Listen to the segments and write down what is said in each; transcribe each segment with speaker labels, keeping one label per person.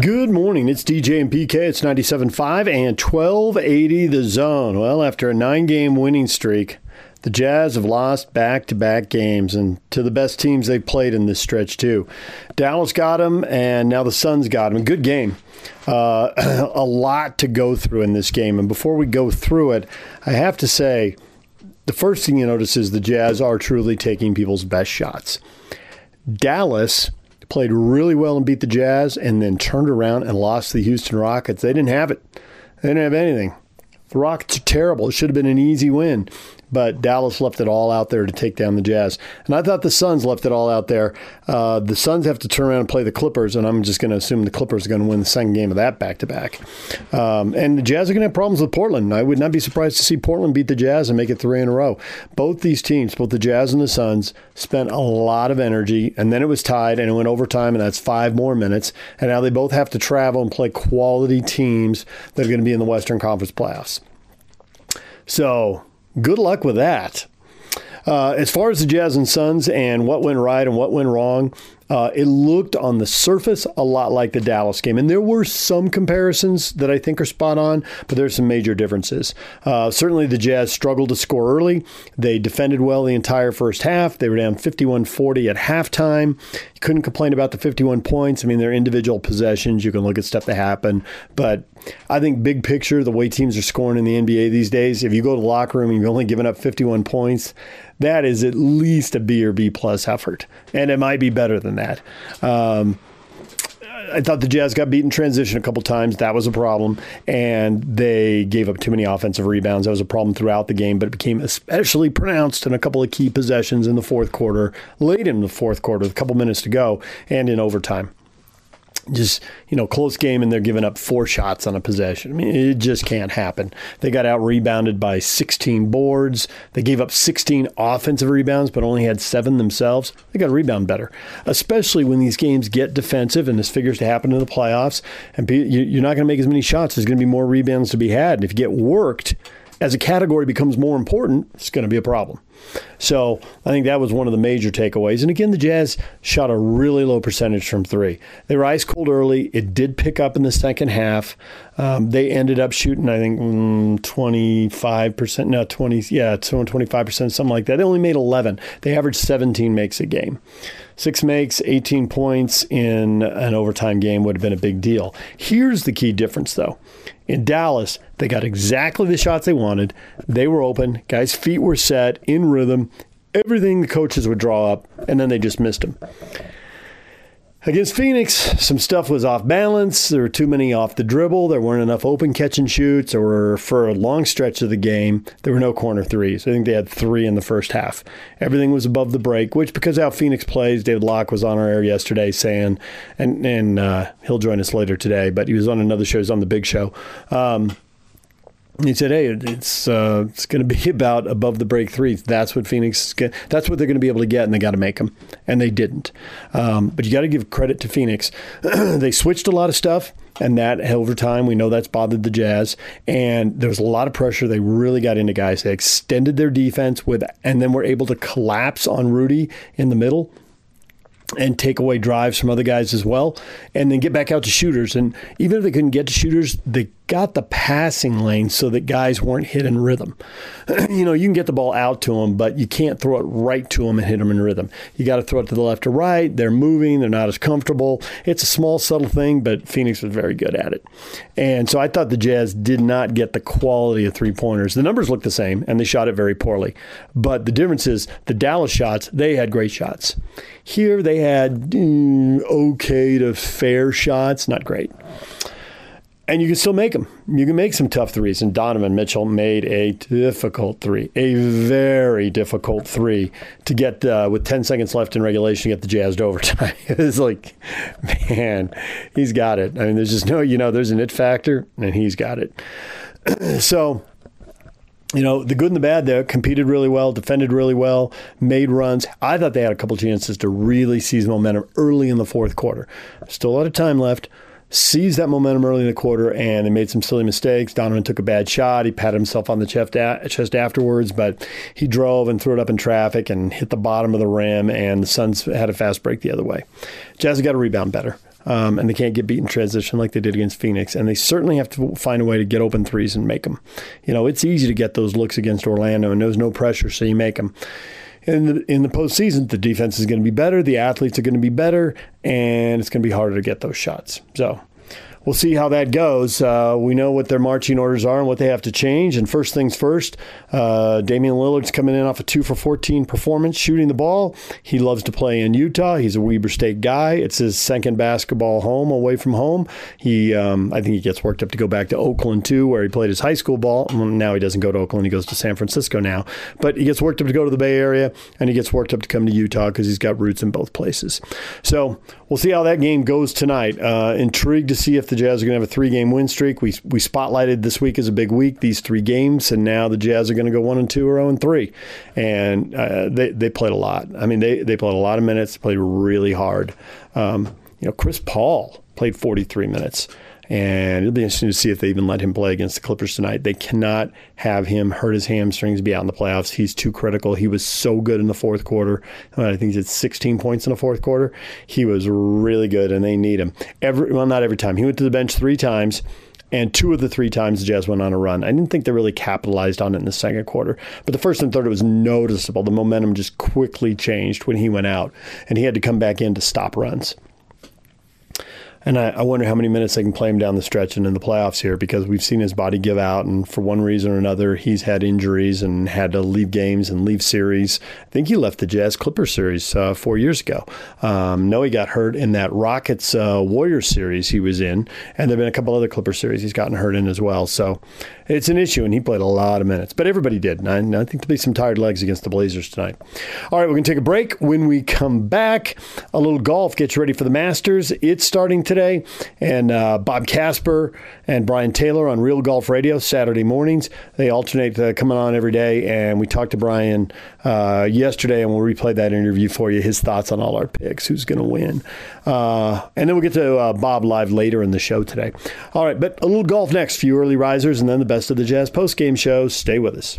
Speaker 1: Good morning. It's DJ and PK. It's 97.5 and 1280 the zone. Well, after a nine game winning streak, the Jazz have lost back to back games and to the best teams they've played in this stretch, too. Dallas got them, and now the Suns got them. Good game. Uh, a lot to go through in this game. And before we go through it, I have to say the first thing you notice is the Jazz are truly taking people's best shots. Dallas played really well and beat the Jazz, and then turned around and lost to the Houston Rockets. They didn't have it. They didn't have anything. The Rockets are terrible. It should have been an easy win but Dallas left it all out there to take down the Jazz. And I thought the Suns left it all out there. Uh, the Suns have to turn around and play the Clippers, and I'm just going to assume the Clippers are going to win the second game of that back to back. And the Jazz are going to have problems with Portland. I would not be surprised to see Portland beat the Jazz and make it three in a row. Both these teams, both the Jazz and the Suns, spent a lot of energy, and then it was tied, and it went overtime, and that's five more minutes. And now they both have to travel and play quality teams that are going to be in the Western Conference playoffs. So good luck with that. Uh, as far as the Jazz and Suns and what went right and what went wrong, uh, it looked on the surface a lot like the Dallas game. And there were some comparisons that I think are spot on, but there's some major differences. Uh, certainly, the Jazz struggled to score early. They defended well the entire first half. They were down 51 40 at halftime. You couldn't complain about the 51 points. I mean, they're individual possessions. You can look at stuff that happened. But I think, big picture, the way teams are scoring in the NBA these days, if you go to the locker room and you've only given up 51 points, that is at least a B or B plus effort. And it might be better than that. Um, I thought the Jazz got beaten transition a couple times. That was a problem. And they gave up too many offensive rebounds. That was a problem throughout the game, but it became especially pronounced in a couple of key possessions in the fourth quarter, late in the fourth quarter, with a couple minutes to go, and in overtime just you know close game and they're giving up four shots on a possession. I mean, it just can't happen. They got out rebounded by 16 boards. They gave up 16 offensive rebounds, but only had seven themselves. They got to rebound better, especially when these games get defensive. And this figures to happen in the playoffs. And you're not going to make as many shots. There's going to be more rebounds to be had. And if you get worked, as a category becomes more important, it's going to be a problem. So I think that was one of the major takeaways. And again, the Jazz shot a really low percentage from three. They were ice cold early. It did pick up in the second half. Um, they ended up shooting, I think, mm, 25%, no, 20, yeah, 25%, something like that. They only made 11. They averaged 17 makes a game. Six makes, 18 points in an overtime game would have been a big deal. Here's the key difference, though. In Dallas, they got exactly the shots they wanted. They were open. Guys' feet were set, in rhythm, everything the coaches would draw up, and then they just missed them. Against Phoenix, some stuff was off balance. There were too many off the dribble. There weren't enough open catch and shoots. Were, for a long stretch of the game, there were no corner threes. I think they had three in the first half. Everything was above the break, which, because how Phoenix plays, David Locke was on our air yesterday saying, and, and uh, he'll join us later today, but he was on another show, he's on the big show. Um, he said, "Hey, it's uh, it's going to be about above the break three. That's what Phoenix. That's what they're going to be able to get, and they got to make them, and they didn't. Um, but you got to give credit to Phoenix. they switched a lot of stuff, and that over time we know that's bothered the Jazz. And there was a lot of pressure. They really got into guys. They extended their defense with, and then were able to collapse on Rudy in the middle." and take away drives from other guys as well, and then get back out to shooters. And even if they couldn't get to shooters, they got the passing lane so that guys weren't hit in rhythm. you know, you can get the ball out to them, but you can't throw it right to them and hit them in rhythm. You got to throw it to the left or right. They're moving. They're not as comfortable. It's a small, subtle thing, but Phoenix was very good at it. And so I thought the Jazz did not get the quality of three pointers. The numbers look the same, and they shot it very poorly. But the difference is the Dallas shots, they had great shots. Here they had mm, okay to fair shots, not great and you can still make them. You can make some tough threes. And Donovan Mitchell made a difficult three, a very difficult three to get uh, with 10 seconds left in regulation to get the Jazz to overtime. it's like, man, he's got it. I mean, there's just no, you know, there's an it factor, and he's got it. so, you know, the good and the bad there competed really well, defended really well, made runs. I thought they had a couple chances to really seize momentum early in the fourth quarter. Still a lot of time left seized that momentum early in the quarter and they made some silly mistakes. Donovan took a bad shot. He patted himself on the chest, afterwards, but he drove and threw it up in traffic and hit the bottom of the rim, and the Suns had a fast break the other way. Jazz got to rebound better. um, and they can't get beat in transition like they did against Phoenix. And they certainly have to find a way to get open threes and make them. You know, it's easy to get those looks against Orlando, and there's no pressure, so you make them in the in the postseason, the defense is going to be better, the athletes are going to be better, and it's going to be harder to get those shots. So we'll see how that goes. Uh, we know what their marching orders are and what they have to change. And first things first, uh, Damian Lillard's coming in off a two for 14 performance shooting the ball. He loves to play in Utah. He's a Weber State guy. It's his second basketball home away from home. He, um, I think he gets worked up to go back to Oakland too, where he played his high school ball. Now he doesn't go to Oakland. He goes to San Francisco now. But he gets worked up to go to the Bay Area, and he gets worked up to come to Utah because he's got roots in both places. So we'll see how that game goes tonight. Uh, intrigued to see if the Jazz are going to have a three game win streak. We, we spotlighted this week as a big week, these three games, and now the Jazz are going to go one and two or 0 and three. And uh, they, they played a lot. I mean, they, they played a lot of minutes, played really hard. Um, you know, Chris Paul played 43 minutes. And it'll be interesting to see if they even let him play against the Clippers tonight. They cannot have him hurt his hamstrings, be out in the playoffs. He's too critical. He was so good in the fourth quarter. I think he did 16 points in the fourth quarter. He was really good, and they need him. Every well, not every time. He went to the bench three times. And two of the three times the Jazz went on a run. I didn't think they really capitalized on it in the second quarter. But the first and third, it was noticeable. The momentum just quickly changed when he went out, and he had to come back in to stop runs. And I, I, wonder how many minutes they can play him down the stretch and in the playoffs here because we've seen his body give out. And for one reason or another, he's had injuries and had to leave games and leave series. I think he left the Jazz Clippers series uh, four years ago. Um, no, he got hurt in that Rockets uh, Warriors series he was in. And there have been a couple other Clipper series he's gotten hurt in as well. So it's an issue. And he played a lot of minutes. But everybody did. And I, I think there'll be some tired legs against the Blazers tonight. All right, we're going to take a break. When we come back, a little golf gets ready for the Masters. It's starting today today, and uh, Bob Casper and Brian Taylor on Real Golf Radio Saturday mornings. They alternate uh, coming on every day, and we talked to Brian uh, yesterday, and we'll replay that interview for you. His thoughts on all our picks, who's going to win, uh, and then we'll get to uh, Bob live later in the show today. All right, but a little golf next, few early risers, and then the best of the Jazz post game show. Stay with us.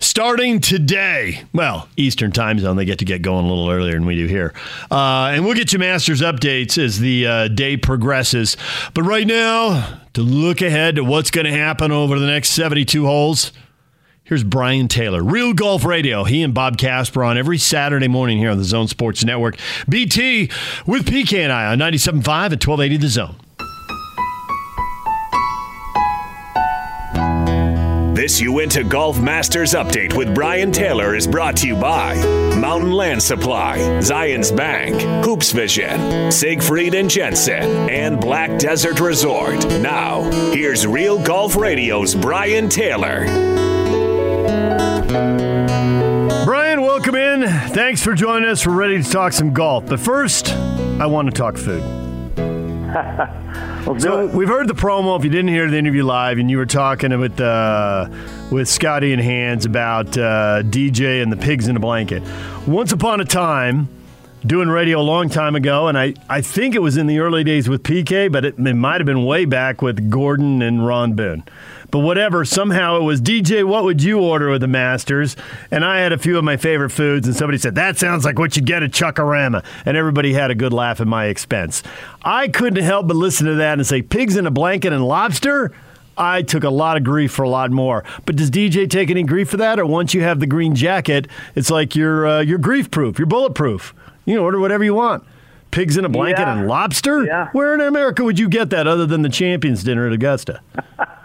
Speaker 1: starting today. Well, Eastern time zone, they get to get going a little earlier than we do here. Uh, and we'll get you Masters updates as the uh, day progresses. But right now, to look ahead to what's going to happen over the next 72 holes, here's Brian Taylor, Real Golf Radio. He and Bob Casper on every Saturday morning here on the Zone Sports Network. BT with PK and I on 97.5 at 1280 The Zone.
Speaker 2: This You Into Golf Masters update with Brian Taylor is brought to you by Mountain Land Supply, Zions Bank, Hoops Vision, Siegfried and Jensen, and Black Desert Resort. Now, here's Real Golf Radio's Brian Taylor.
Speaker 1: Brian, welcome in. Thanks for joining us. We're ready to talk some golf. But first, I want to talk food. So we've heard the promo. If you didn't hear the interview live, and you were talking with uh, with Scotty and Hans about uh, DJ and the pigs in a blanket. Once upon a time, doing radio a long time ago, and I, I think it was in the early days with PK, but it, it might have been way back with Gordon and Ron Boone. But whatever, somehow it was DJ, what would you order with the Masters? And I had a few of my favorite foods, and somebody said, that sounds like what you get at Chuckarama. And everybody had a good laugh at my expense. I couldn't help but listen to that and say, pigs in a blanket and lobster? I took a lot of grief for a lot more. But does DJ take any grief for that? Or once you have the green jacket, it's like you're, uh, you're grief proof, you're bulletproof. You can order whatever you want. Pigs in a blanket
Speaker 3: yeah.
Speaker 1: and lobster?
Speaker 3: Yeah.
Speaker 1: Where in America would you get that other than the Champions Dinner at Augusta?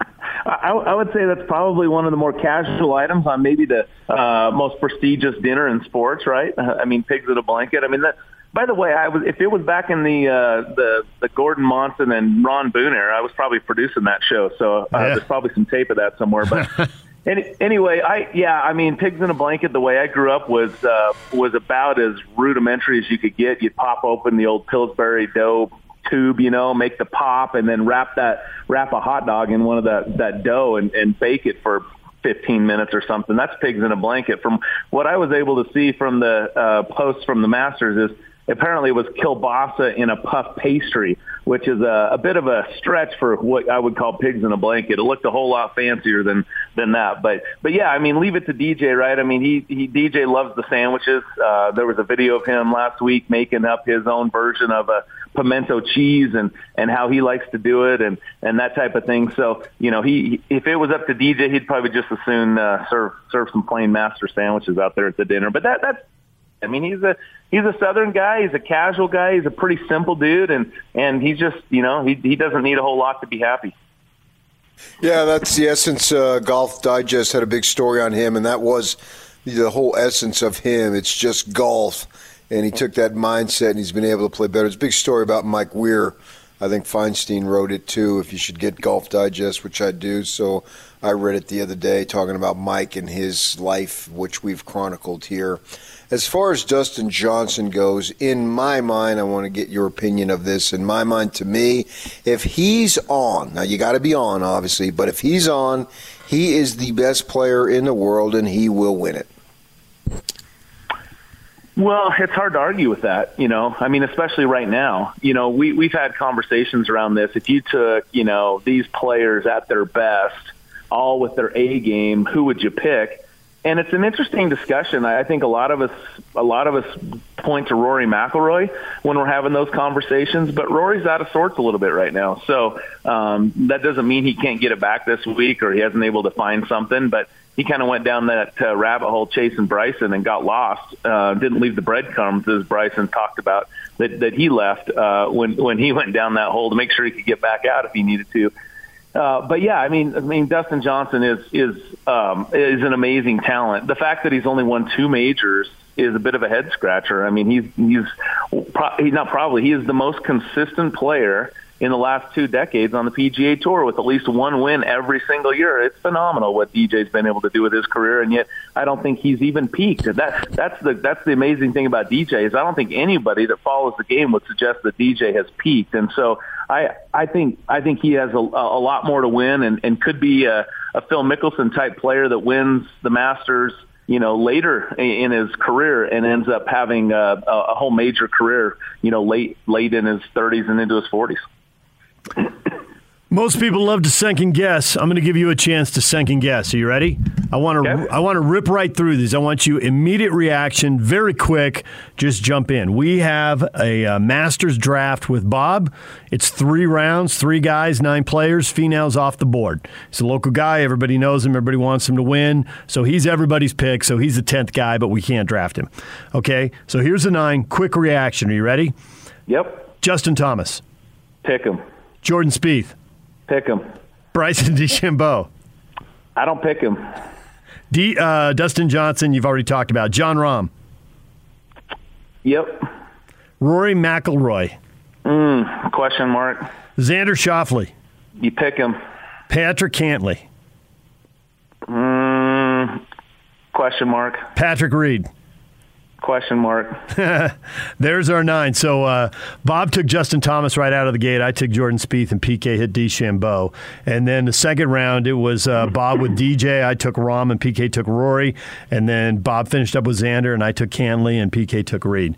Speaker 3: I, I would say that's probably one of the more casual items on maybe the uh, most prestigious dinner in sports, right? I mean, pigs in a blanket. I mean, that. By the way, I was if it was back in the uh, the the Gordon Monson and Ron Boone era, I was probably producing that show. So uh,
Speaker 1: Yeah.
Speaker 3: there's probably some tape of that somewhere. But Any, anyway, I yeah, I mean, pigs in a blanket. The way I grew up was uh, was about as rudimentary as you could get. You'd pop open the old Pillsbury dough tube, you know, make the pop, and then wrap that wrap a hot dog in one of that that dough and, and bake it for 15 minutes or something. That's pigs in a blanket. From what I was able to see from the uh, posts from the Masters is apparently it was kielbasa in a puff pastry, which is a, a bit of a stretch for what I would call pigs in a blanket. It looked a whole lot fancier than than that, but but yeah, I mean, leave it to DJ, right? I mean, he he DJ loves the sandwiches. Uh, there was a video of him last week making up his own version of a pimento cheese and and how he likes to do it and and that type of thing. So you know, he if it was up to DJ, he'd probably just as soon uh, serve serve some plain master sandwiches out there at the dinner. But that that's I mean, he's a he's a southern guy. He's a casual guy. He's a pretty simple dude, and and he's just you know he he doesn't need a whole lot to be happy.
Speaker 4: Yeah, that's the essence. Uh, Golf Digest had a big story on him, and that was the whole essence of him. It's just golf, and he took that mindset, and he's been able to play better. It's a big story about Mike Weir. I think Feinstein wrote it too. If you should get Golf Digest, which I do, so I read it the other day, talking about Mike and his life, which we've chronicled here. As far as Dustin Johnson goes, in my mind, I want to get your opinion of this. In my mind, to me, if he's on, now you got to be on, obviously, but if he's on, he is the best player in the world and he will win it.
Speaker 3: Well, it's hard to argue with that, you know. I mean, especially right now. You know, we we've had conversations around this. If you took, you know, these players at their best, all with their A game, who would you pick? and it's an interesting discussion. I think a lot of us, a lot of us point to Rory McIlroy when we're having those conversations, but Rory's out of sorts a little bit right now. So um, that doesn't mean he can't get it back this week or he hasn't able to find something. But he kind of went down that uh, rabbit hole chasing Bryson and got lost. Uh, didn't leave the breadcrumbs as Bryson talked about that that he left uh, when when he went down that hole to make sure he could get back out if he needed to. Uh, but yeah, I mean, I mean, Dustin Johnson is is um, is an amazing talent. The fact that he's only won two majors is a bit of a head scratcher. I mean, he's he's he's not probably he is the most consistent player in the last two decades on the PGA Tour with at least one win every single year. It's phenomenal what DJ's been able to do with his career, and yet I don't think he's even peaked. That that's the that's the amazing thing about DJ is I don't think anybody that follows the game would suggest that DJ has peaked, and so I I think I think he has a, a lot more to win and, and could be a, a Phil Mickelson type player that wins the Masters you know, later in his career and ends up having a, a whole major career, you know, late late in his 30s and into his 40s.
Speaker 1: Most people love to second guess. I'm going to give you a chance to second guess. Are you ready? I want to okay. I want to rip right through these. I want you immediate reaction, very quick. Just jump in. We have a uh, Masters draft with Bob. It's three rounds, three guys, nine players. Finau's off the board. He's a local guy. Everybody knows him. Everybody wants him to win. So he's everybody's pick. So he's the tenth guy, but we can't draft him. Okay. So here's the nine. Quick reaction. Are you ready?
Speaker 3: Yep.
Speaker 1: Justin Thomas.
Speaker 3: Pick him.
Speaker 1: Jordan Spieth.
Speaker 3: Pick him.
Speaker 1: Bryson DeChambeau.
Speaker 3: I don't pick him.
Speaker 1: D, uh, Dustin Johnson, you've already talked about. Jon Rahm.
Speaker 3: Yep.
Speaker 1: Rory McIlroy.
Speaker 3: Mm, question mark.
Speaker 1: Xander Schauffele.
Speaker 3: You pick him.
Speaker 1: Patrick Cantlay.
Speaker 3: Mm, question mark.
Speaker 1: Patrick Reed.
Speaker 3: Question mark.
Speaker 1: There's our nine. So uh, Bob took Justin Thomas right out of the gate. I took Jordan Spieth, and PK hit DeChambeau. And then the second round, it was uh, Bob with DJ. I took Rahm and PK took Rory. And then Bob finished up with Xander, and I took Cantlay and PK took Reed.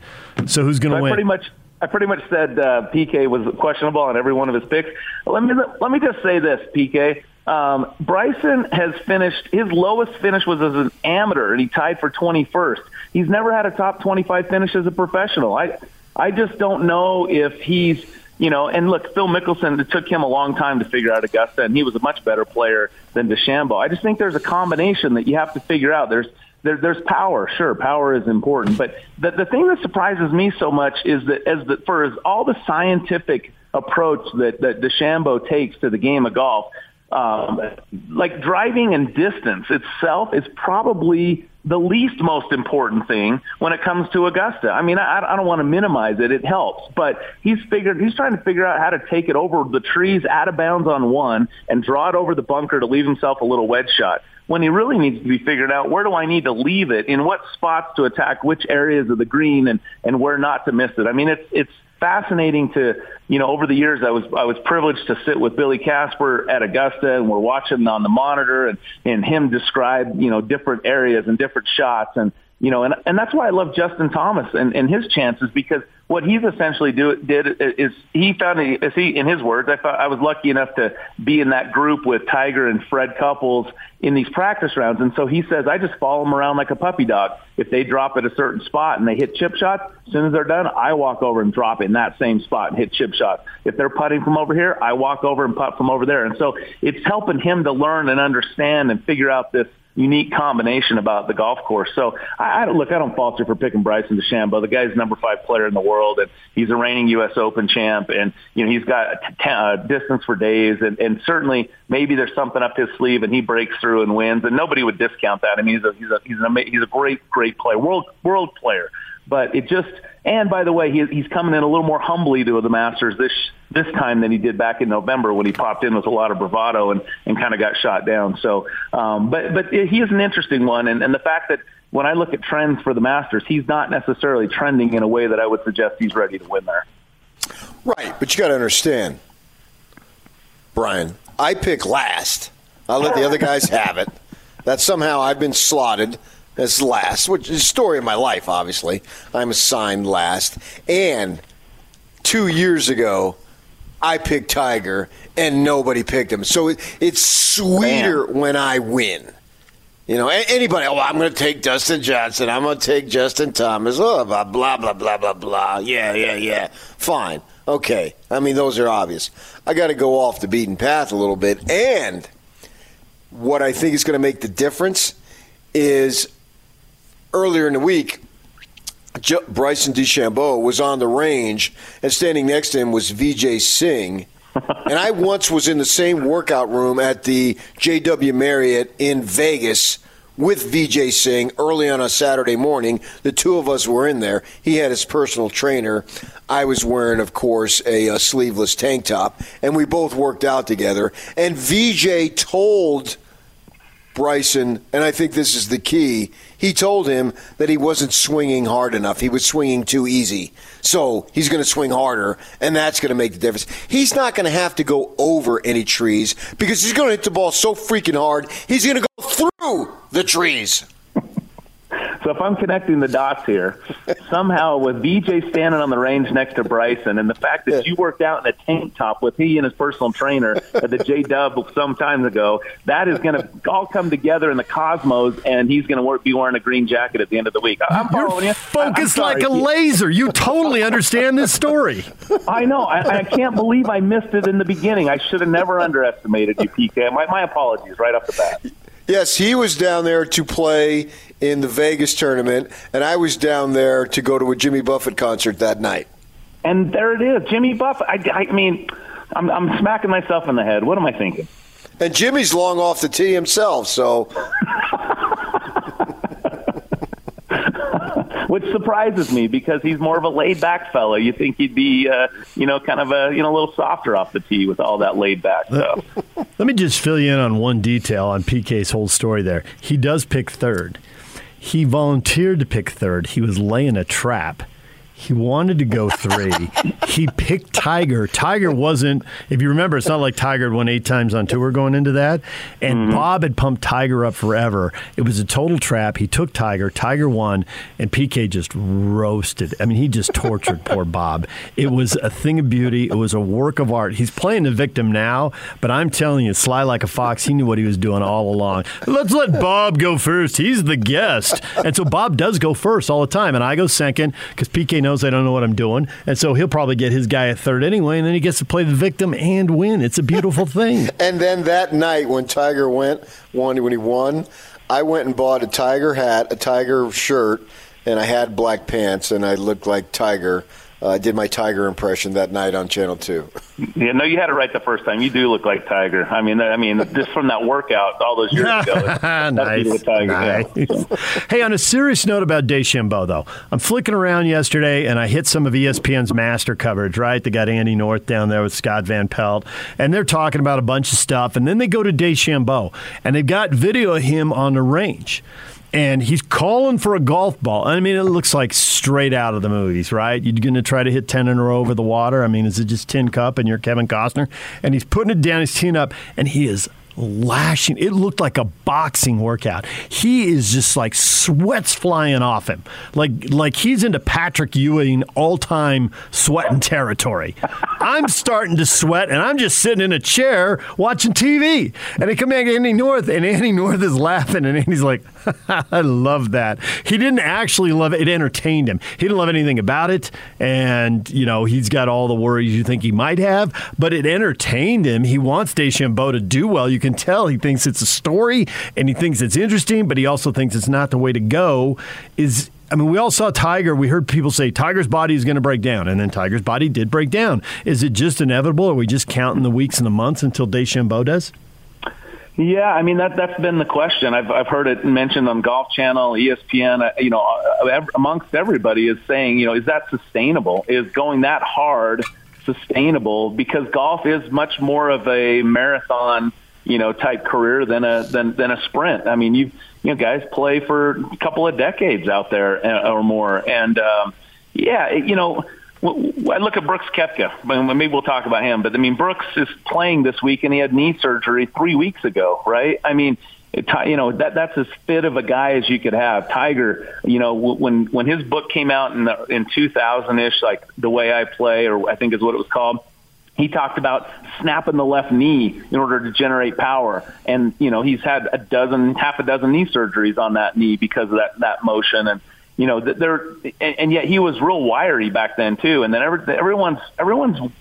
Speaker 1: So who's going to
Speaker 3: so
Speaker 1: win?
Speaker 3: Pretty much. I pretty much said uh, PK was questionable on every one of his picks. Let me let me just say this, PK. Um, Bryson has finished, his lowest finish was as an amateur, and he tied for 21st. He's never had a top 25 finish as a professional. I, I just don't know if he's, you know, and look, Phil Mickelson, it took him a long time to figure out Augusta, and he was a much better player than DeChambeau. I just think there's a combination that you have to figure out. There's, there, there's power. Sure, power is important, but the, the thing that surprises me so much is that as the, for as all the scientific approach that, that DeChambeau takes to the game of golf, um, like driving and distance itself is probably the least most important thing when it comes to Augusta. I mean, I, I don't want to minimize it; it helps, but he's figured he's trying to figure out how to take it over the trees out of bounds on one and draw it over the bunker to leave himself a little wedge shot. when he really needs to be figuring out where do I need to leave it, in what spots to attack which areas of the green, and and where not to miss it. I mean, it's it's fascinating to, you know, over the years I was I was privileged to sit with Billy Casper at Augusta and we're watching on the monitor and, and him describe, you know, different areas and different shots. And you know, and and that's why I love Justin Thomas and, and his chances because what he's essentially do, did is he found as he in his words I thought I was lucky enough to be in that group with Tiger and Fred Couples in these practice rounds. And so he says I just follow them around like a puppy dog. If they drop at a certain spot and they hit chip shots as soon as they're done I walk over and drop in that same spot and hit chip shots. If they're putting from over here I walk over and putt from over there. And so it's helping him to learn and understand and figure out this unique combination about the golf course. So I, I don't look. I don't falter for picking Bryson DeChambeau. The guy's number five player in the world, and he's a reigning U.S. Open champ, and you know he's got t- uh, distance for days, and, and certainly maybe there's something up his sleeve, and he breaks through and wins, and nobody would discount that. I mean, he's a he's a he's an ama- he's a great great player, world world player. But it just, and by the way, he, he's coming in a little more humbly to the Masters this this time than he did back in November when he popped in with a lot of bravado and, and kind of got shot down. So, um, but but he is an interesting one, and, and the fact that when I look at trends for the Masters, he's not necessarily trending in a way that I would suggest he's ready to win there.
Speaker 4: Right, but you got to understand, Brian. I pick last. I let the other guys have it. That somehow I've been slotted as last, which is the story of my life, obviously. I'm assigned last. And two years ago, I picked Tiger and nobody picked him. So it, it's sweeter when I win. You know, anybody, oh, I'm going to take Dustin Johnson. I'm going to take Justin Thomas. Oh, blah, blah, blah, blah, blah, blah. Yeah, yeah, yeah. Fine. Okay. I mean, those are obvious. I got to go off the beaten path a little bit. And what I think is going to make the difference is earlier in the week, Bryson DeChambeau was on the range, and standing next to him was Vijay Singh. and I once was in the same workout room at the JW Marriott in Vegas with Vijay Singh early on a Saturday morning. The two of us were in there. He had his personal trainer. I was wearing, of course, a, a sleeveless tank top, and we both worked out together. And Vijay told Bryson, and I think this is the key, he told him that he wasn't swinging hard enough. He was swinging too easy. So he's going to swing harder, and that's going to make the difference. He's not going to have to go over any trees because he's going to hit the ball so freaking hard, he's going to go through the trees.
Speaker 3: So if I'm connecting the dots here, somehow with Vijay standing on the range next to Bryson, and the fact that you worked out in a tank top with he and his personal trainer at the J Dub some time ago, that is going to all come together in the cosmos, and he's going to be wearing a green jacket at the end of the week. I'm following
Speaker 1: You're
Speaker 3: you.
Speaker 1: Focused like a laser. You totally understand this story.
Speaker 3: I know. I, I can't believe I missed it in the beginning. I should have never underestimated you, PK. My, my apologies right off the bat.
Speaker 4: Yes, he was down there to play in the Vegas tournament, and I was down there to go to a Jimmy Buffett concert that night.
Speaker 3: And there it is, Jimmy Buffett. I, I mean, I'm, I'm smacking myself in the head. What am I thinking?
Speaker 4: And Jimmy's long off the tee himself, so.
Speaker 3: which surprises me because he's more of a laid back fellow. You think he'd be, uh, you know, kind of a you know a little softer off the tee with all that laid back stuff.
Speaker 1: Let me just fill you in on one detail on PK's whole story. There, he does pick third. He volunteered to pick third. He was laying a trap he wanted to go three. he picked Tiger. Tiger wasn't, if you remember, it's not like Tiger had won eight times on tour going into that. And mm-hmm. Bob had pumped Tiger up forever. It was a total trap. He took Tiger. Tiger won, and PK just roasted. I mean, he just tortured poor Bob. It was a thing of beauty. It was a work of art. He's playing the victim now, but I'm telling you, sly like a fox, he knew what he was doing all along. Let's let Bob go first. He's the guest. And so Bob does go first all the time, and I go second because PK knows I don't know what I'm doing. And so he'll probably get his guy at third anyway, and then he gets to play the victim and win. It's a beautiful thing.
Speaker 4: and then that night when Tiger went, won, when he won, I went and bought a Tiger hat, a Tiger shirt, and I had black pants, and I looked like Tiger uh, I did my Tiger impression that night on Channel Two.
Speaker 3: Yeah, no, you had it right the first time. You do look like Tiger. I mean, I mean, just from that workout all those years ago.
Speaker 1: nice. nice. Yeah. hey, on a serious note about DeChambeau, though, I'm flicking around yesterday and I hit some of ESPN's master coverage. Right, they got Andy North down there with Scott Van Pelt, and they're talking about a bunch of stuff, and then they go to DeChambeau and they've got video of him on the range and he's calling for a golf ball. I mean, it looks like straight out of the movies, right? You're going to try to hit 10 in a row over the water. I mean, is it just tin cup and you're Kevin Costner? And he's putting it down, he's teeing up, and he is lashing. It looked like a boxing workout. He is just like sweats flying off him, like like he's into Patrick Ewing all time sweating territory. I'm starting to sweat, and I'm just sitting in a chair watching TV. And they come back to Andy North, and Andy North is laughing, and Andy's like, "I love that." He didn't actually love it; it entertained him. He didn't love anything about it, and you know he's got all the worries you think he might have, but it entertained him. He wants DeChambeau to do well. You can tell he thinks it's a story and he thinks it's interesting, but he also thinks it's not the way to go. Is I mean, we all saw Tiger. We heard people say Tiger's body is going to break down, and then Tiger's body did break down. Is it just inevitable? Or Are we just counting the weeks and the months until DeChambeau does?
Speaker 3: Yeah, I mean that that's been the question. I've I've heard it mentioned on Golf Channel, ESPN. Uh, you know, uh, amongst everybody is saying, you know, is that sustainable? Is going that hard sustainable? Because golf is much more of a marathon you know, type career than a than than a sprint. I mean, you you know, guys play for a couple of decades out there uh, or more, and um, yeah, you know. I look at Brooks Koepka. Maybe we'll talk about him, but I mean, Brooks is playing this week, and he had knee surgery three weeks ago, right? I mean, you know that that's as fit of a guy as you could have. Tiger, you know, when when his book came out in the, in 2000 ish, like the way I play, or I think is what it was called he talked about snapping the left knee in order to generate power. And, you know, he's had a dozen, half a dozen knee surgeries on that knee because of that, that motion. And, you know, there, and, and yet he was real wiry back then too. And then every, everyone's, everyone's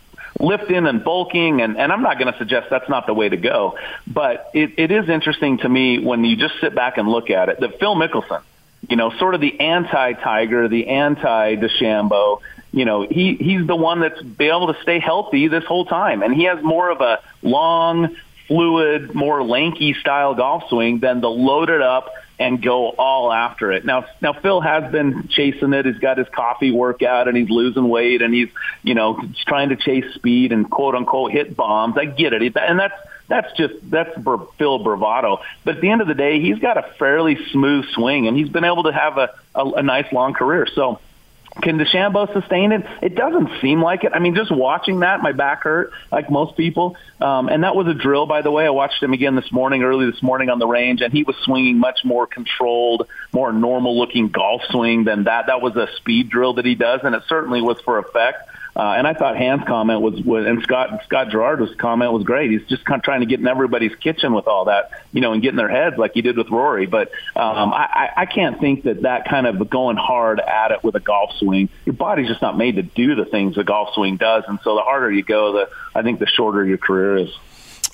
Speaker 3: lifting and bulking. And, and I'm not going to suggest that's not the way to go, but it, it is interesting to me when you just sit back and look at it that Phil Mickelson, you know, sort of the anti-Tiger, the anti-DeChambeau, you know, he he's the one that's been able to stay healthy this whole time, and he has more of a long, fluid, more lanky style golf swing than the loaded up and go all after it. Now, now Phil has been chasing it. He's got his coffee workout and he's losing weight and he's, you know, trying to chase speed and quote unquote hit bombs. I get it. And that's, that's just, that's Phil bravado. But at the end of the day, he's got a fairly smooth swing and he's been able to have a, a, a nice long career. So can DeChambeau sustain it? It doesn't seem like it. I mean, just watching that, my back hurt, like most people. Um, and that was a drill, by the way. I watched him again this morning, early this morning on the range, and he was swinging much more controlled, more normal-looking golf swing than that. That was a speed drill that he does, and it certainly was for effect. Uh, and I thought Hans' comment was, was and Scott Scott Garrard's comment was great. He's just kind of trying to get in everybody's kitchen with all that, you know, and getting their heads like he did with Rory. But um, I, I can't think that that kind of going hard at it with a golf swing, your body's just not made to do the things a golf swing does. And so the harder you go, the I think the shorter your career is.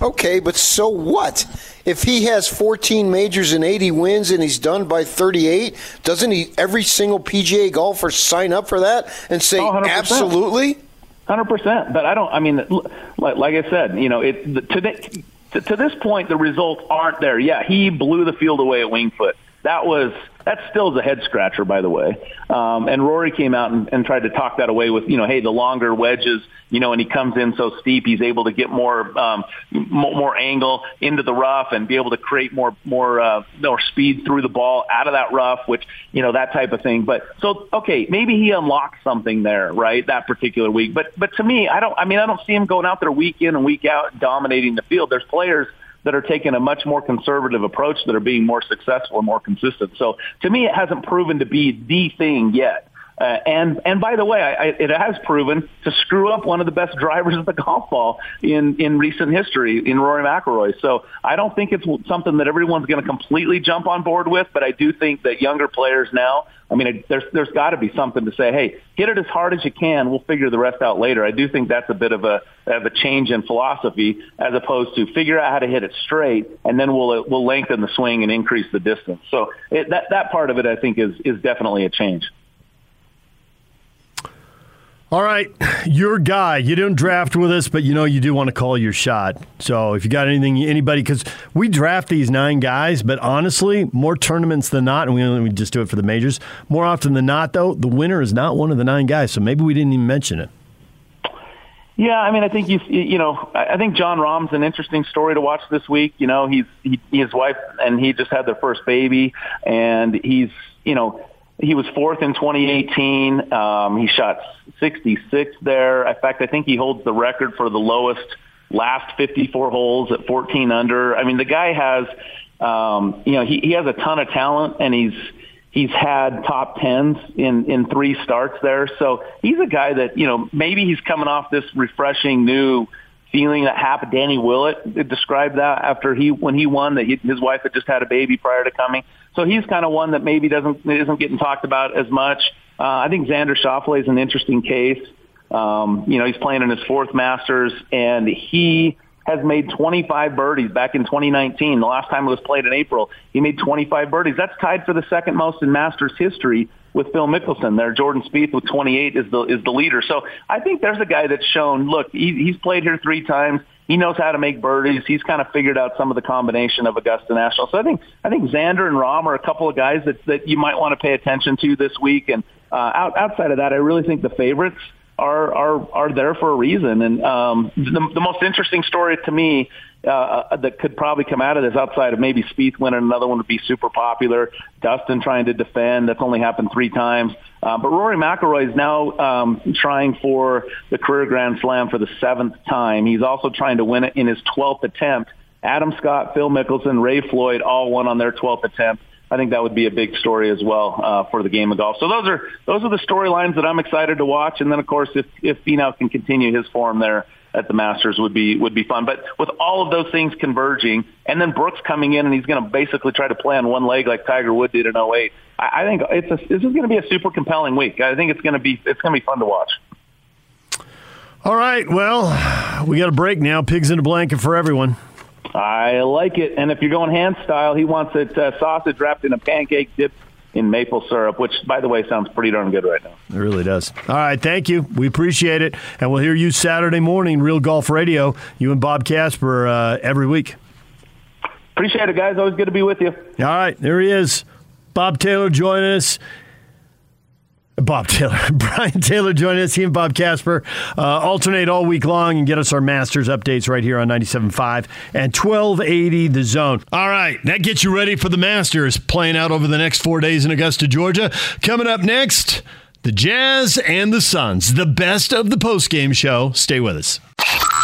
Speaker 4: Okay, but so what? If he has 14 majors and 80 wins and he's done by 38, doesn't he every single PGA golfer sign up for that and say oh, absolutely?
Speaker 3: 100%. But I don't I mean like, like I said, you know, it to, to to this point the results aren't there. Yeah, he blew the field away at Wingfoot. That was that still is a head scratcher, by the way. Um, and Rory came out and, and tried to talk that away with, you know, hey, the longer wedges, you know, and he comes in so steep, he's able to get more, um, more, angle into the rough and be able to create more, more, uh, more speed through the ball out of that rough, which, you know, that type of thing. But so, okay, maybe he unlocked something there, right? That particular week. But, but to me, I don't, I mean, I don't see him going out there week in and week out dominating the field. There's players that are taking a much more conservative approach that are being more successful and more consistent. So to me, it hasn't proven to be the thing yet. Uh, and and by the way, I, I, it has proven to screw up one of the best drivers of the golf ball in in recent history in Rory McIlroy. So I don't think it's something that everyone's going to completely jump on board with, but I do think that younger players now. I mean, there's there's got to be something to say. Hey, hit it as hard as you can. We'll figure the rest out later. I do think that's a bit of a of a change in philosophy as opposed to figure out how to hit it straight and then we'll we'll lengthen the swing and increase the distance. So it, that that part of it, I think, is is definitely a change.
Speaker 1: All right, your guy. You didn't draft with us, but you know you do want to call your shot. So if you got anything, anybody, because we draft these nine guys, but honestly, more tournaments than not, and we only just do it for the majors. More often than not, though, the winner is not one of the nine guys. So maybe we didn't even mention it.
Speaker 3: Yeah, I mean, I think you you know, I think Jon Rahm's an interesting story to watch this week. You know, he's he, his wife and he just had their first baby, and he's you know he was fourth in 2018. Um, he shot 66 there. In fact, I think he holds the record for the lowest last 54 holes at 14 under. I mean, the guy has, um, you know, he, he has a ton of talent and he's, he's had top tens in, in three starts there. So he's a guy that, you know, maybe he's coming off this refreshing new feeling that happened. Danny Willett described that after he, when he won that he, his wife had just had a baby prior to coming. So he's kind of one that maybe doesn't, isn't getting talked about as much. Uh, I think Xander Schauffele is an interesting case. Um, you know, he's playing in his fourth Masters, and he has made 25 birdies back in 2019. The last time it was played in April, he made 25 birdies. That's tied for the second most in Masters history with Phil Mickelson. There, Jordan Spieth with 28 is the is the leader. So I think there's a guy that's shown. Look, he, he's played here three times. He knows how to make birdies. He's kind of figured out some of the combination of Augusta National. So I think I think Xander and Rahm are a couple of guys that that you might want to pay attention to this week. And uh, out, outside of that, I really think the favorites are are are there for a reason. And um, the, the most interesting story to me uh, that could probably come out of this, outside of maybe Spieth winning another one, would be super popular. Dustin trying to defend. That's only happened three times. Uh, but Rory McIlroy is now um, trying for the career Grand Slam for the seventh time. He's also trying to win it in his 12th attempt. Adam Scott, Phil Mickelson, Ray Floyd all won on their 12th attempt. I think that would be a big story as well uh, for the game of golf. So those are those are the storylines that I'm excited to watch. And then of course, if if Finau can continue his form there at the Masters would be would be fun. But with all of those things converging, and then Brooks coming in and he's going to basically try to play on one leg like Tiger Wood did in 08. I, I think it's a, this is going to be a super compelling week. I think it's going to be it's going to be fun to watch.
Speaker 1: All right, well, we got a break now. Pigs in a blanket for everyone.
Speaker 3: I like it. And if you're going hand style, he wants it uh, sausage wrapped in a pancake dipped in maple syrup, which, by the way, sounds pretty darn good right now.
Speaker 1: It really does. All right, thank you. We appreciate it. And we'll hear you Saturday morning, Real Golf Radio, you and Bob Casper uh, every week.
Speaker 3: Appreciate it, guys. Always good to be with you.
Speaker 1: All right, there he is. Bob Taylor joining us. Bob Taylor, Brian Taylor joining us. He and Bob Casper uh, alternate all week long and get us our Masters updates right here on 97.5 and 1280 The Zone. All right, that gets you ready for the Masters playing out over the next four days in Augusta, Georgia. Coming up next, the Jazz and the Suns, the best of the postgame show. Stay with us.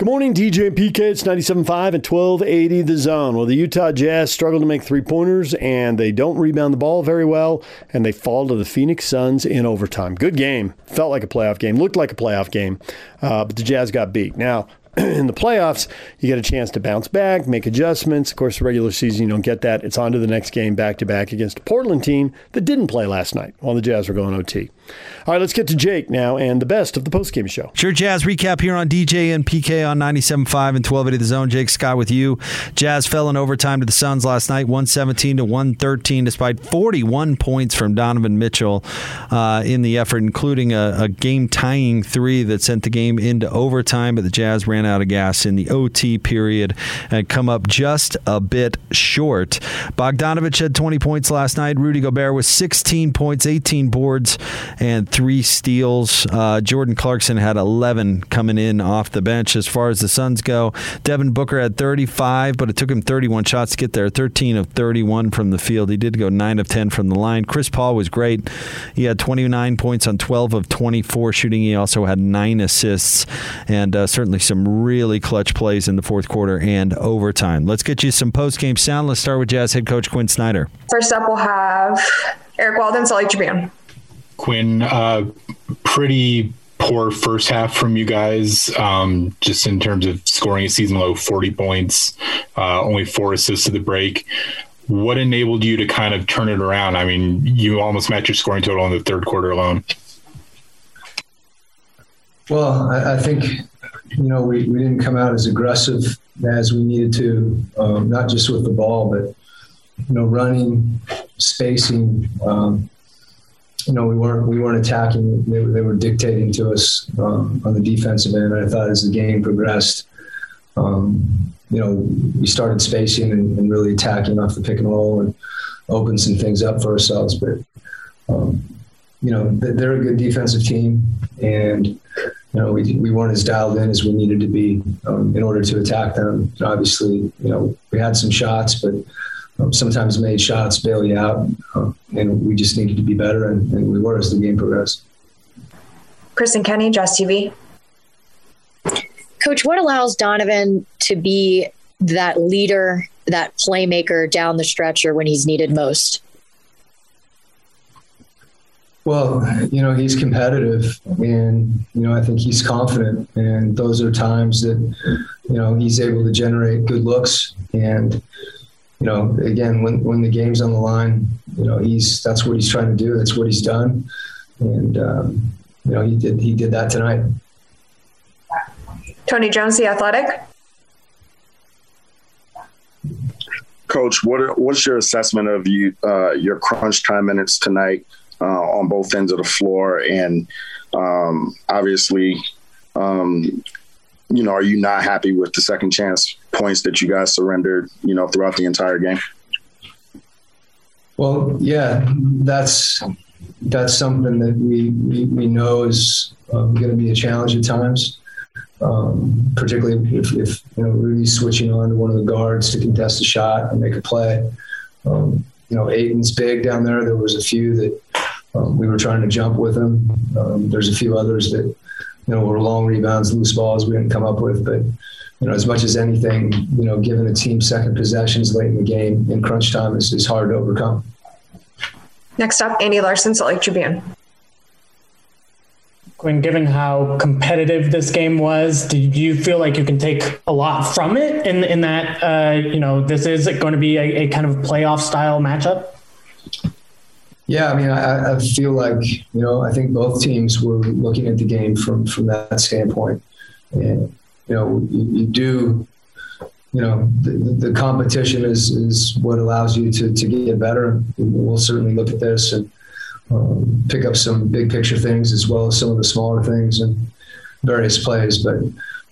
Speaker 1: Good morning, DJ and PK. It's 97.5 and 1280 the zone. Well, the Utah Jazz struggle to make three pointers and they don't rebound the ball very well, and they fall to the Phoenix Suns in overtime. Good game. Felt like a playoff game, looked like a playoff game, uh, but the Jazz got beat. Now, in the playoffs, you get a chance to bounce back, make adjustments. Of course, the regular season, you don't get that. It's on to the next game back to back against a Portland team that didn't play last night while the Jazz were going OT. All right, let's get to Jake now and the best of the postgame show.
Speaker 5: Sure, Jazz recap here on DJ and PK on 97.5 and 1280 The Zone. Jake Scott with you. Jazz fell in overtime to the Suns last night, 117 to 113, despite 41 points from Donovan Mitchell uh, in the effort, including a, a game tying three that sent the game into overtime. But the Jazz ran out of gas in the OT period and come up just a bit short. Bogdanovich had 20 points last night. Rudy Gobert was 16 points, 18 boards, and three steals. Uh, Jordan Clarkson had 11 coming in off the bench. As far as the Suns go, Devin Booker had 35, but it took him 31 shots to get there. 13 of 31 from the field. He did go 9 of 10 from the line. Chris Paul was great. He had 29 points on 12 of 24 shooting. He also had nine assists and uh, certainly some really clutch plays in the fourth quarter and overtime. Let's get you some post game sound. Let's start with Jazz head coach Quinn Snyder.
Speaker 6: First up, we'll have Eric Walden, Salt Lake Tribune.
Speaker 7: Quinn, uh, pretty poor first half from you guys, um, just in terms of scoring a season low 40 points, uh, only four assists to the break. What enabled you to kind of turn it around? I mean, you almost matched your scoring total in the third quarter alone.
Speaker 6: Well, I, I think, you know, we, we didn't come out as aggressive as we needed to, um, not just with the ball, but, you know, running, spacing, um, you know, we weren't we weren't attacking. They, they were dictating to us um, on the defensive end. I thought as the game progressed, um, you know, we started spacing and, and, really attacking off the pick and roll and opened some things up for ourselves. But um, you know, they're a good defensive team, and you know, we we weren't as dialed in as we needed to be um, in order to attack them. Obviously, you know, we had some shots, but um, sometimes made shots bail you out, uh, and we just needed to be better, and, and, we were as the game progressed.
Speaker 8: Kristen Kenny, Jazz TV.
Speaker 9: Coach, what allows Donovan to be that leader, that playmaker down the stretcher when he's needed most?
Speaker 6: Well, you know, he's competitive and, you know, I think he's confident. And those are times that, you know, he's able to generate good looks. And, you know, again, when when the game's on the line, you know, he's that's what he's trying to do. That's what he's done, and um, you know, he did he did that tonight.
Speaker 8: Tony Jones, the Athletic.
Speaker 10: Coach, what what's your assessment of you uh, your crunch time minutes tonight uh, on both ends of the floor, and um, obviously, um, you know, are you not happy with the second chance points that you guys surrendered, you know, throughout the entire game?
Speaker 6: Well, yeah, that's that's something that we we, we know is um, going to be a challenge at times. Um, particularly if, if you know Rudy's switching on to one of the guards to contest a shot and make a play. Um, you know, Ayton's big down there. There was a few that um, we were trying to jump with him. Um, there's a few others that you know were long rebounds, loose balls we didn't come up with, but you know, as much as anything, you know, given a team second possessions late in the game in crunch time is, is hard to overcome.
Speaker 8: Next up, Andy Larsen, Salt Lake Tribune.
Speaker 11: Quin, given how competitive this game was, do you feel like you can take a lot from it in in that uh, you know this is going to be a, a, kind of playoff style matchup?
Speaker 6: Yeah, I mean, I, I, feel like you know I think both teams were looking at the game from from that standpoint, and you know, you, you do, you know, the, the, competition is, is what allows you to, to get better. We'll certainly look at this and um, pick up some big picture things as well as some of the smaller things and various plays. But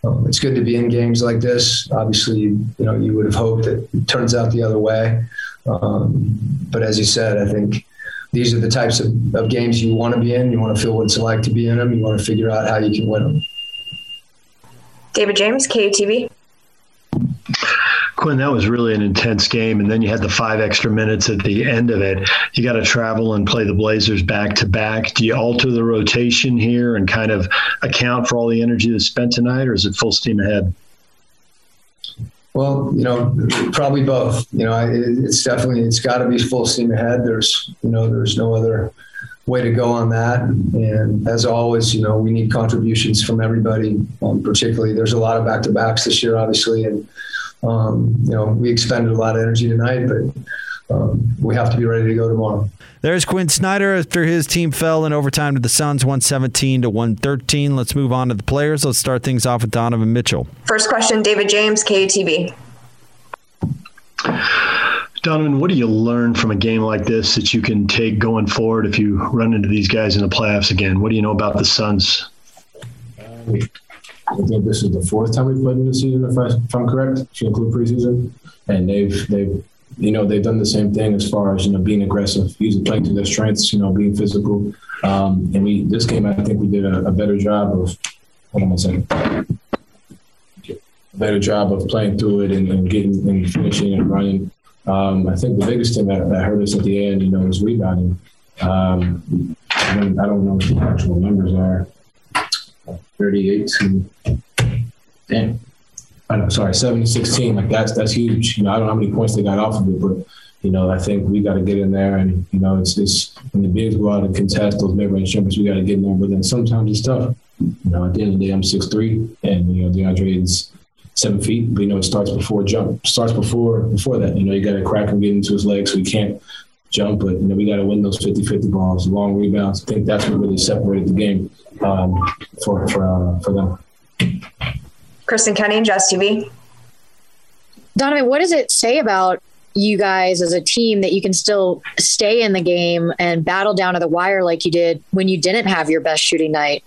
Speaker 6: um, it's good to be in games like this. Obviously, you know, you would have hoped that it turns out the other way. Um, but as you said, I think these are the types of, of games you want to be in. You want to feel what it's like to be in them. You want to figure out how you can win them.
Speaker 8: David James, KUTV.
Speaker 1: Quin, that was really an intense game. And then you had the five extra minutes at the end of it. You got to travel and play the Blazers back to back. Do you alter the rotation here and kind of account for all the energy that's spent tonight, or is it full steam ahead?
Speaker 6: Well, you know, probably both. You know, it's definitely it's got to be full steam ahead. There's, you know, there's no other way to go on that. And as always, you know, we need contributions from everybody. Um, particularly, there's a lot of back to backs this year, obviously, and um, you know, we expended a lot of energy tonight, but um, we have to be ready to go tomorrow.
Speaker 5: There's Quin Snyder after his team fell in overtime to the Suns, 117 to 113. Let's move on to the players. Let's start things off with Donovan Mitchell.
Speaker 8: First question, David James, KUTV.
Speaker 1: Donovan, what do you learn from a game like this that you can take going forward if you run into these guys in the playoffs again? What do you know about the Suns?
Speaker 12: Um, I think this is the fourth time we've played in the season, if, I, am correct, if you include preseason. And they've they've you know they've done the same thing as far as you know being aggressive, using playing to their strengths, you know, being physical. Um, and we this game, I think we did a, a better job of. Hold on one second. A better job of playing through it and, and getting and finishing and running. Um, I think the biggest thing that, that, hurt us at the end, you know, was rebounding. Um, I, don't, I don't know what the actual numbers are. 38 to 10. I know, sorry, seven to sixteen. Like that's that's huge. You know, I don't know how many points they got off of it, but you know, I think we got to get in there, and you know, it's it's when the bigs go out and contest those mid range jumpers, we got to get in there. But then sometimes it's tough. You know, at the end of the day, I'm six three, and you know, DeAndre is seven feet. But you know, it starts before jump. Starts before before that. You know, you got to crack him, get into his legs, so he can't jump. But you know, we got to win those 50-50 balls, long rebounds. I think that's what really separated the game um, for for uh, for them.
Speaker 8: Kristen Kenny, Jazz TV.
Speaker 9: Donovan, what does it say about you guys as a team that you can still stay in the game and battle down to the wire like you did when you didn't have your best shooting night?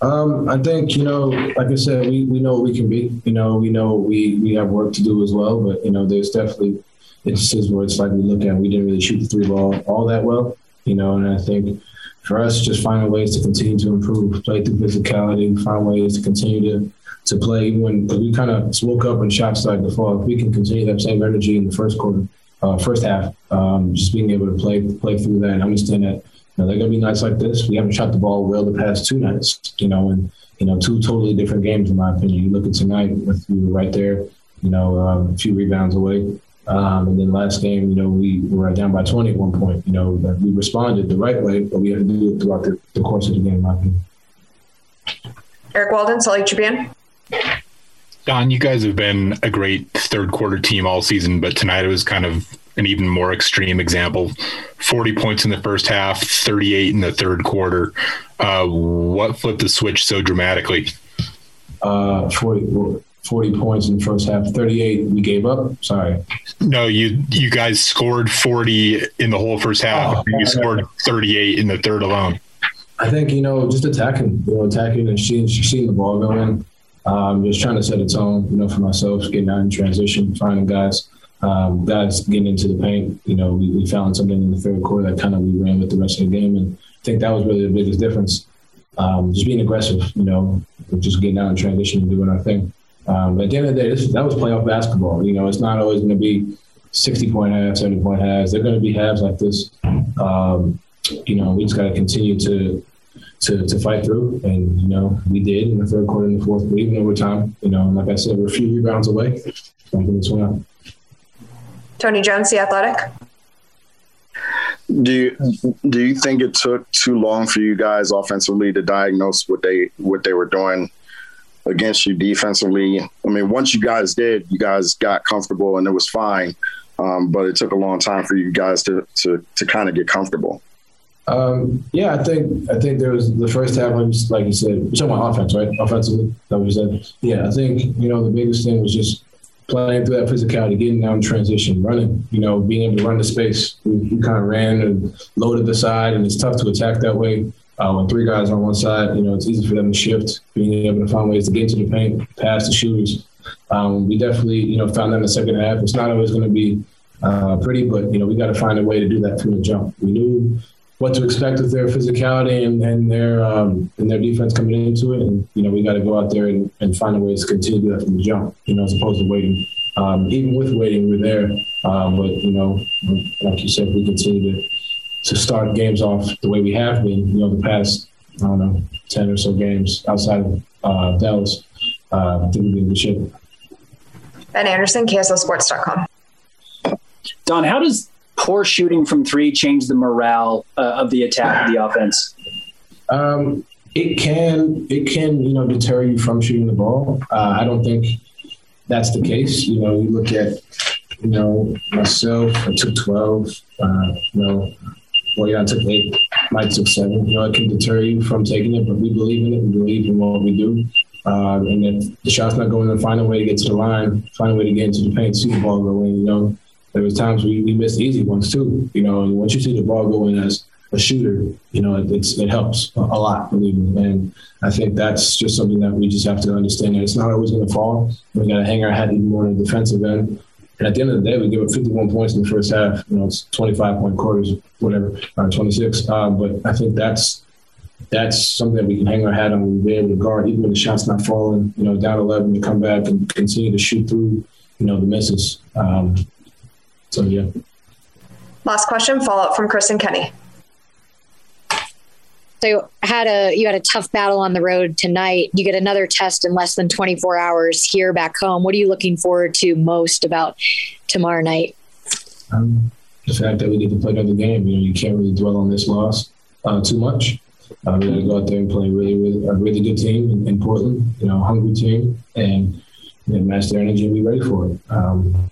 Speaker 12: Um, I think, you know, like I said, we, we know what we can be. You know, we know we, we have work to do as well, but, you know, there's definitely instances where it's like we look at, we didn't really shoot the three ball all that well, you know, and I think for us, just finding ways to continue to improve, play through physicality, find ways to continue to to play when we kind of woke up and shots started to fall. If we can continue that same energy in the first quarter, uh, first half, um, just being able to play play through that and understand that you know, they're going to be nights like this. We haven't shot the ball well the past two nights, you know, and you know two totally different games in my opinion. You look at tonight, with we were right there, you know, um, a few rebounds away. Um, and then last game, you know, we were down by 20 at one point. You know, we responded the right way, but we had to do it throughout the, the course of the game, in my opinion.
Speaker 8: Eric Walden, Salt Lake Tribune.
Speaker 7: Don, you guys have been a great third quarter team all season, but tonight it was kind of an even more extreme example 40 points in the first half, 38 in the third quarter. Uh, what flipped the switch so dramatically?
Speaker 12: Uh, 40, 40 points in the first half, 38 we gave up. Sorry.
Speaker 7: No, you you guys scored 40 in the whole first half. Oh, you scored 38 in the third alone.
Speaker 12: I think, you know, just attacking, you know, attacking and seeing, seeing the ball going. in um, just trying to set a tone, you know, for myself, getting out in transition, finding guys, um, guys getting into the paint. You know, we, we found something in the third quarter that kind of we ran with the rest of the game, and I think that was really the biggest difference. Um, just being aggressive, you know, just getting out in transition and doing our thing. Um, but at the end of the day, this, that was playoff basketball. You know, it's not always going to be 60 point halves, 70 point halves. They're going to be halves like this. Um, you know, we just got to continue to to, to fight through. And, you know, we did in the third quarter and the fourth, but even overtime, you know, like I said, we're a few rebounds away from this one.
Speaker 8: Tony Jones, The Athletic.
Speaker 10: Do you do you think it took too long for you guys offensively to diagnose what they what they were doing against you defensively? I mean, once you guys did, you guys got comfortable and it was fine. Um, but it took a long time for you guys to to to kind of get comfortable.
Speaker 12: Um, yeah, I think I think there was the first half, was like you said, you're talking about offense, right? Offensively, that what you said. Yeah, I think you know the biggest thing was just playing through that physicality, getting down in transition, running. You know, being able to run the space. We, we kind of ran and loaded the side, and it's tough to attack that way. Uh, when three guys on one side, you know, it's easy for them to shift. Being able to find ways to get into the paint, pass the shooters. Um, we definitely, you know, found that in the second half. It's not always going to be uh, pretty, but you know, we got to find a way to do that from the jump. We knew what to expect with their physicality and, and their um, and their defense coming into it. And you know, we got to go out there and, and find a way to continue that from the jump. You know, as opposed to waiting. Um, even with waiting, we're there. Um, but you know, like you said, we continue to to start games off the way we have been. You know, the past I don't know ten or so games outside of uh, Dallas. Uh, I think we'll be in good shape.
Speaker 8: Ben Anderson, KSLSports.com.
Speaker 13: Don, how does poor shooting from three change the morale uh, of the attack of the offense?
Speaker 12: Um, it can it can you know deter you from shooting the ball. Uh, I don't think that's the case. You know, you look at you know myself. I took twelve. Uh, you know, well, yeah, I took eight. Mike took seven. You know, it can deter you from taking it, but we believe in it. We believe in what we do. Uh, and if the shot's not going, then find a way to get to the line, find a way to get into the paint, see the ball go in. You know, there was times we, we missed easy ones too. You know, and once you see the ball go in as a shooter, you know, it, it helps a, lot, believe me. And I think that's just something that we just have to understand that it's not always going to fall. We got to hang our hat even more on the defensive end. And at the end of the day, we give up 51 points in the first half. You know, it's 25 point quarters, whatever, or 26. Uh, but I think that's that's something that we can hang our hat on. We'll be able to guard even when the shot's not falling. You know, down 11 to come back and continue to shoot through. You know, the misses. Um, so yeah.
Speaker 8: Last question, follow up from Kristen Kenny.
Speaker 9: So had a you had a tough battle on the road tonight. You get another test in less than 24 hours here back home. What are you looking forward to most about tomorrow night?
Speaker 14: Um, the fact that we get to play another game. You know, you can't really dwell on this loss uh, too much. Uh, we got to go out there and play really, really a really good team in, in Portland. You know, hungry team, and you know, match their energy and be ready for it. Um,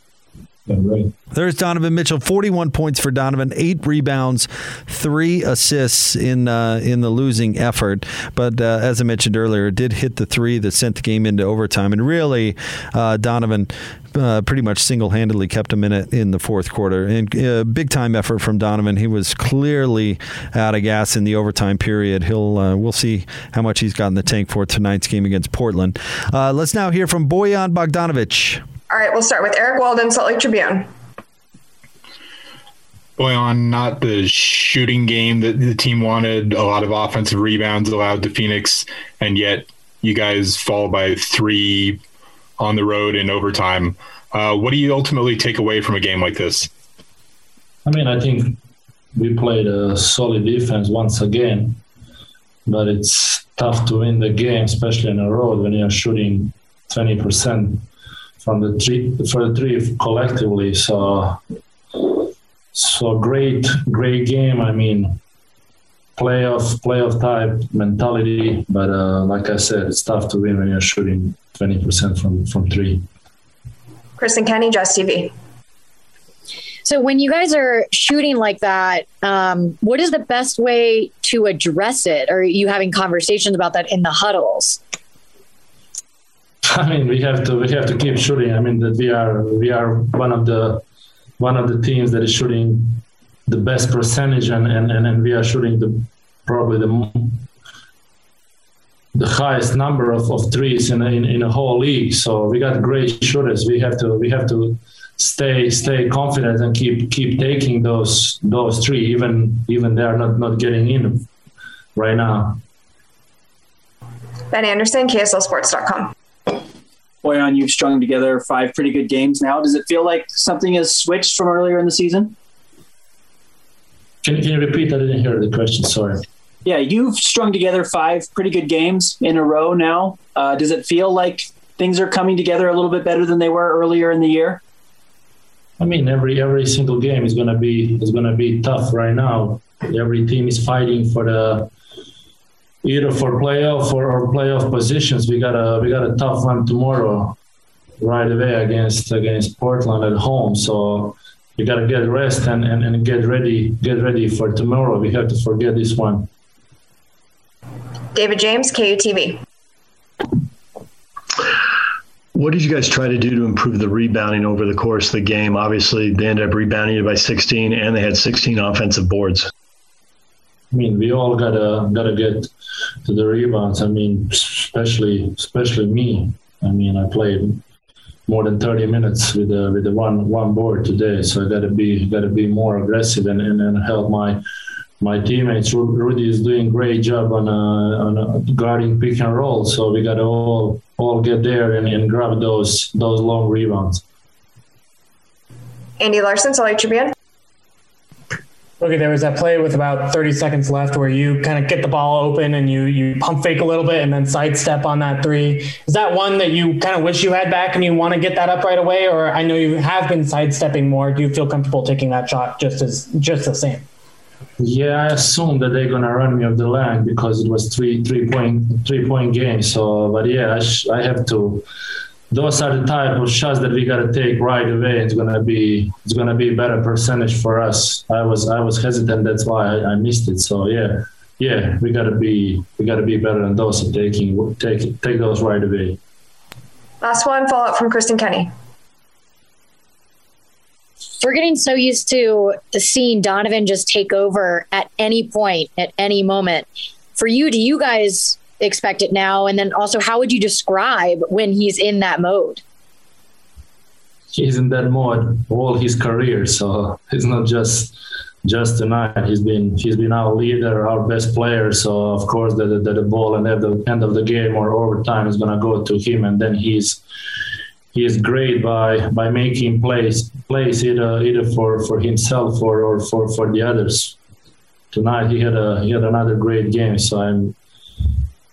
Speaker 5: there's Donovan Mitchell, 41 points for Donovan, eight rebounds, three assists in uh, in the losing effort. But uh, as I mentioned earlier, it did hit the three that sent the game into overtime. And really, uh, Donovan uh, pretty much single handedly kept him in it in the fourth quarter. And uh, big time effort from Donovan. He was clearly out of gas in the overtime period. He'll uh, we'll see how much he's got in the tank for tonight's game against Portland. let's now hear from Bojan Bogdanovic.
Speaker 8: All right, we'll start with Eric Walden, Salt Lake Tribune.
Speaker 7: Bojan, not the shooting game that the team wanted. A lot of offensive rebounds allowed to Phoenix, and yet you guys fall by three on the road in overtime. Uh, what do you ultimately take away from a game like this?
Speaker 14: I mean, I think we played a solid defense once again, but it's tough to win the game, especially on a road when you're shooting 20% from the three for the three collectively. So so great great game. I mean playoff playoff type mentality, but uh, like I said, it's tough to win when you're shooting twenty percent from from three.
Speaker 8: Kristen Kenny, Jazz TV.
Speaker 9: So when you guys are shooting like that, um, what is the best way to address it? Are you having conversations about that in the huddles?
Speaker 14: I mean, we have to we have to keep shooting. I mean, that we are we are one of the one of the teams that is shooting the best percentage, and and, and we are shooting the probably the the highest number of, of threes in, in in a whole league. So we got great shooters. We have to we have to stay stay confident and keep keep taking those those three, even even they are not not getting in right now.
Speaker 8: Ben Anderson, KSLSports.com.
Speaker 13: Bojan, you've strung together five pretty good games now. Does it feel like something has switched from earlier in the season?
Speaker 14: Can, can you repeat? I didn't hear the question. Sorry.
Speaker 13: Yeah, you've strung together five pretty good games in a row now. Uh, does it feel like things are coming together a little bit better than they were earlier in the year?
Speaker 14: I mean, every every single game is gonna be is gonna be tough right now. Every team is fighting for the either for playoff or, or playoff positions. We got a we got a tough one tomorrow, right away against against Portland at home. So we got to get rest and, and, and get ready get ready for tomorrow. We have to forget this one.
Speaker 8: David James, KUTV.
Speaker 1: What did you guys try to do to improve the rebounding over the course of the game? Obviously, they ended up rebounding it by 16, and they had 16 offensive boards.
Speaker 14: I mean, we all gotta gotta get to the rebounds. I mean, especially especially me. I mean, I played more than 30 minutes with the with the one one board today, so I gotta be gotta be more aggressive and, and, and help my my teammates. Rudy is doing great job on uh, on uh, guarding pick and roll, so we gotta all all get there and, and grab those those long rebounds.
Speaker 8: Andy Larsen, Salt Lake Tribune.
Speaker 11: Okay, there was that play with about 30 seconds left where you kind of get the ball open and you you pump fake a little bit and then sidestep on that three. Is that one that you kind of wish you had back and you want to get that up right away? Or I know you have been sidestepping more. Do you feel comfortable taking that shot just as just the same?
Speaker 14: Yeah, I assume that they're gonna run me off the line because it was three three point three point game. So, but yeah, I, sh- I have to those are the type of shots that we got to take right away. It's gonna be it's gonna be a better percentage for us. I was I was hesitant. That's why I, I missed it. So yeah, yeah, we gotta be we gotta be better than those at taking take take those right away.
Speaker 8: Last one, follow up from Kristen Kenny.
Speaker 9: We're getting so used to seeing Donovan just take over at any point, at any moment. For you, do you guys expect it now? And then also, how would you describe when he's in that mode?
Speaker 14: He's in that mode all his career, so it's not just just tonight. He's been he's been our leader, our best player. So of course, the the, the ball and at the end of the game or overtime is gonna go to him, and then he's he is great by by making plays plays either either for for himself or or for for the others. tonight he had a he had another great game. So I'm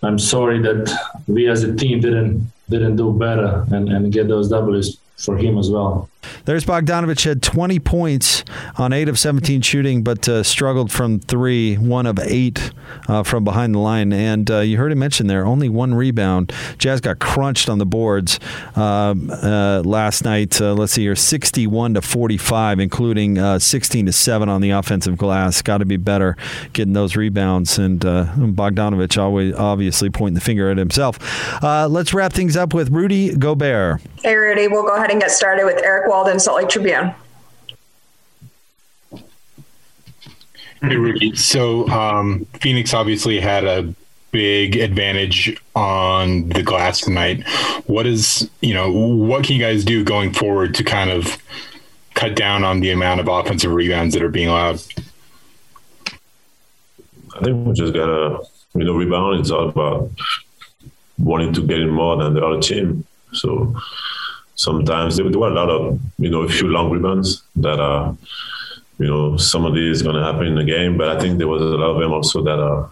Speaker 14: I'm sorry that we as a team didn't didn't do better and, and get those W's for him as well.
Speaker 5: There's Bogdanovic had 20 points on 8 of 17 shooting, but uh, struggled from 3, 1 of 8 uh, from behind the line. And uh, you heard him mention there, only one rebound. Jazz got crunched on the boards um, uh, last night. Uh, let's see here, 61 to 45, including uh, 16 to 7 on the offensive glass. Got to be better getting those rebounds. And Bogdanovic always obviously pointing the finger at himself. let's wrap things up with Rudy Gobert.
Speaker 8: Hey, Rudy, we'll go ahead and get started with Eric Walden, Salt Lake Tribune.
Speaker 7: Hey, Rudy. So um, Phoenix obviously had a big advantage on the glass tonight. What is, you know, what can you guys do going forward to kind of cut down on the amount of offensive rebounds that are being allowed?
Speaker 15: I think we just gotta, you know, rebound. It's all about wanting to get in more than the other team. So sometimes there were a lot of you know a few long rebounds that are you know some of these going to happen in the game, but I think there was a lot of them also that uh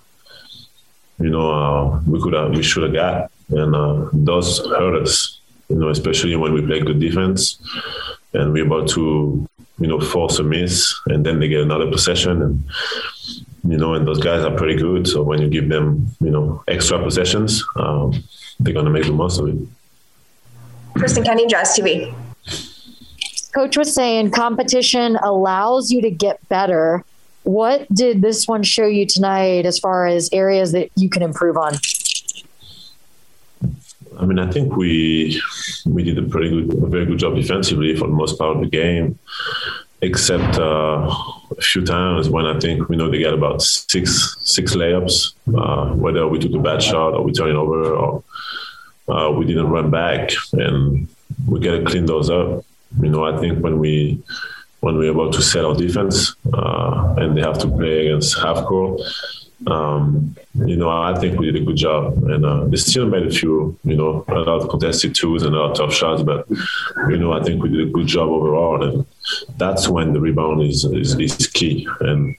Speaker 15: you know uh, we could have we should have got and uh, those hurt us you know especially when we play good defense and we're about to you know force a miss and then they get another possession and you know and those guys are pretty good so when you give them you know extra possessions um, they're going to make the most of it.
Speaker 8: Kristen Kenny, Jazz TV.
Speaker 9: Coach was saying competition allows you to get better. What did this one show you tonight as far as areas that you can improve on?
Speaker 15: I mean, I think we we did a pretty good, a very good job defensively for the most part of the game, except uh, a few times when I think we know they got about six six layups, uh, whether we took a bad shot or we turn it over or uh, we didn't run back, and we got to clean those up. You know, I think when we when we're about to set our defense uh, and they have to play against half court, um, you know, I think we did a good job. And uh, they still made a few, you know, a lot of contested twos and a lot of tough shots, but you know, I think we did a good job overall. And that's when the rebound is is, is key. And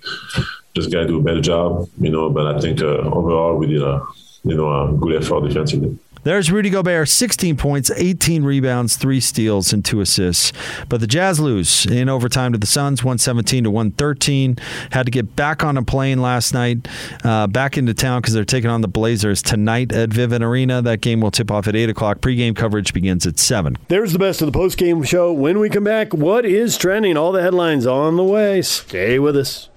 Speaker 15: just got to do a better job, you know. But I think uh, overall we did a you know a good effort defensively.
Speaker 5: There's Rudy Gobert, 16 points, 18 rebounds, three steals, and two assists. But the Jazz lose in overtime to the Suns, 117 to 113. Had to get back on a plane last night, uh, back into town because they're taking on the Blazers tonight at Vivint Arena. That game will tip off at 8 o'clock. Pre-game coverage begins at 7.
Speaker 1: There's the best of the post-game show. When we come back, what is trending? All the headlines on the way. Stay with us.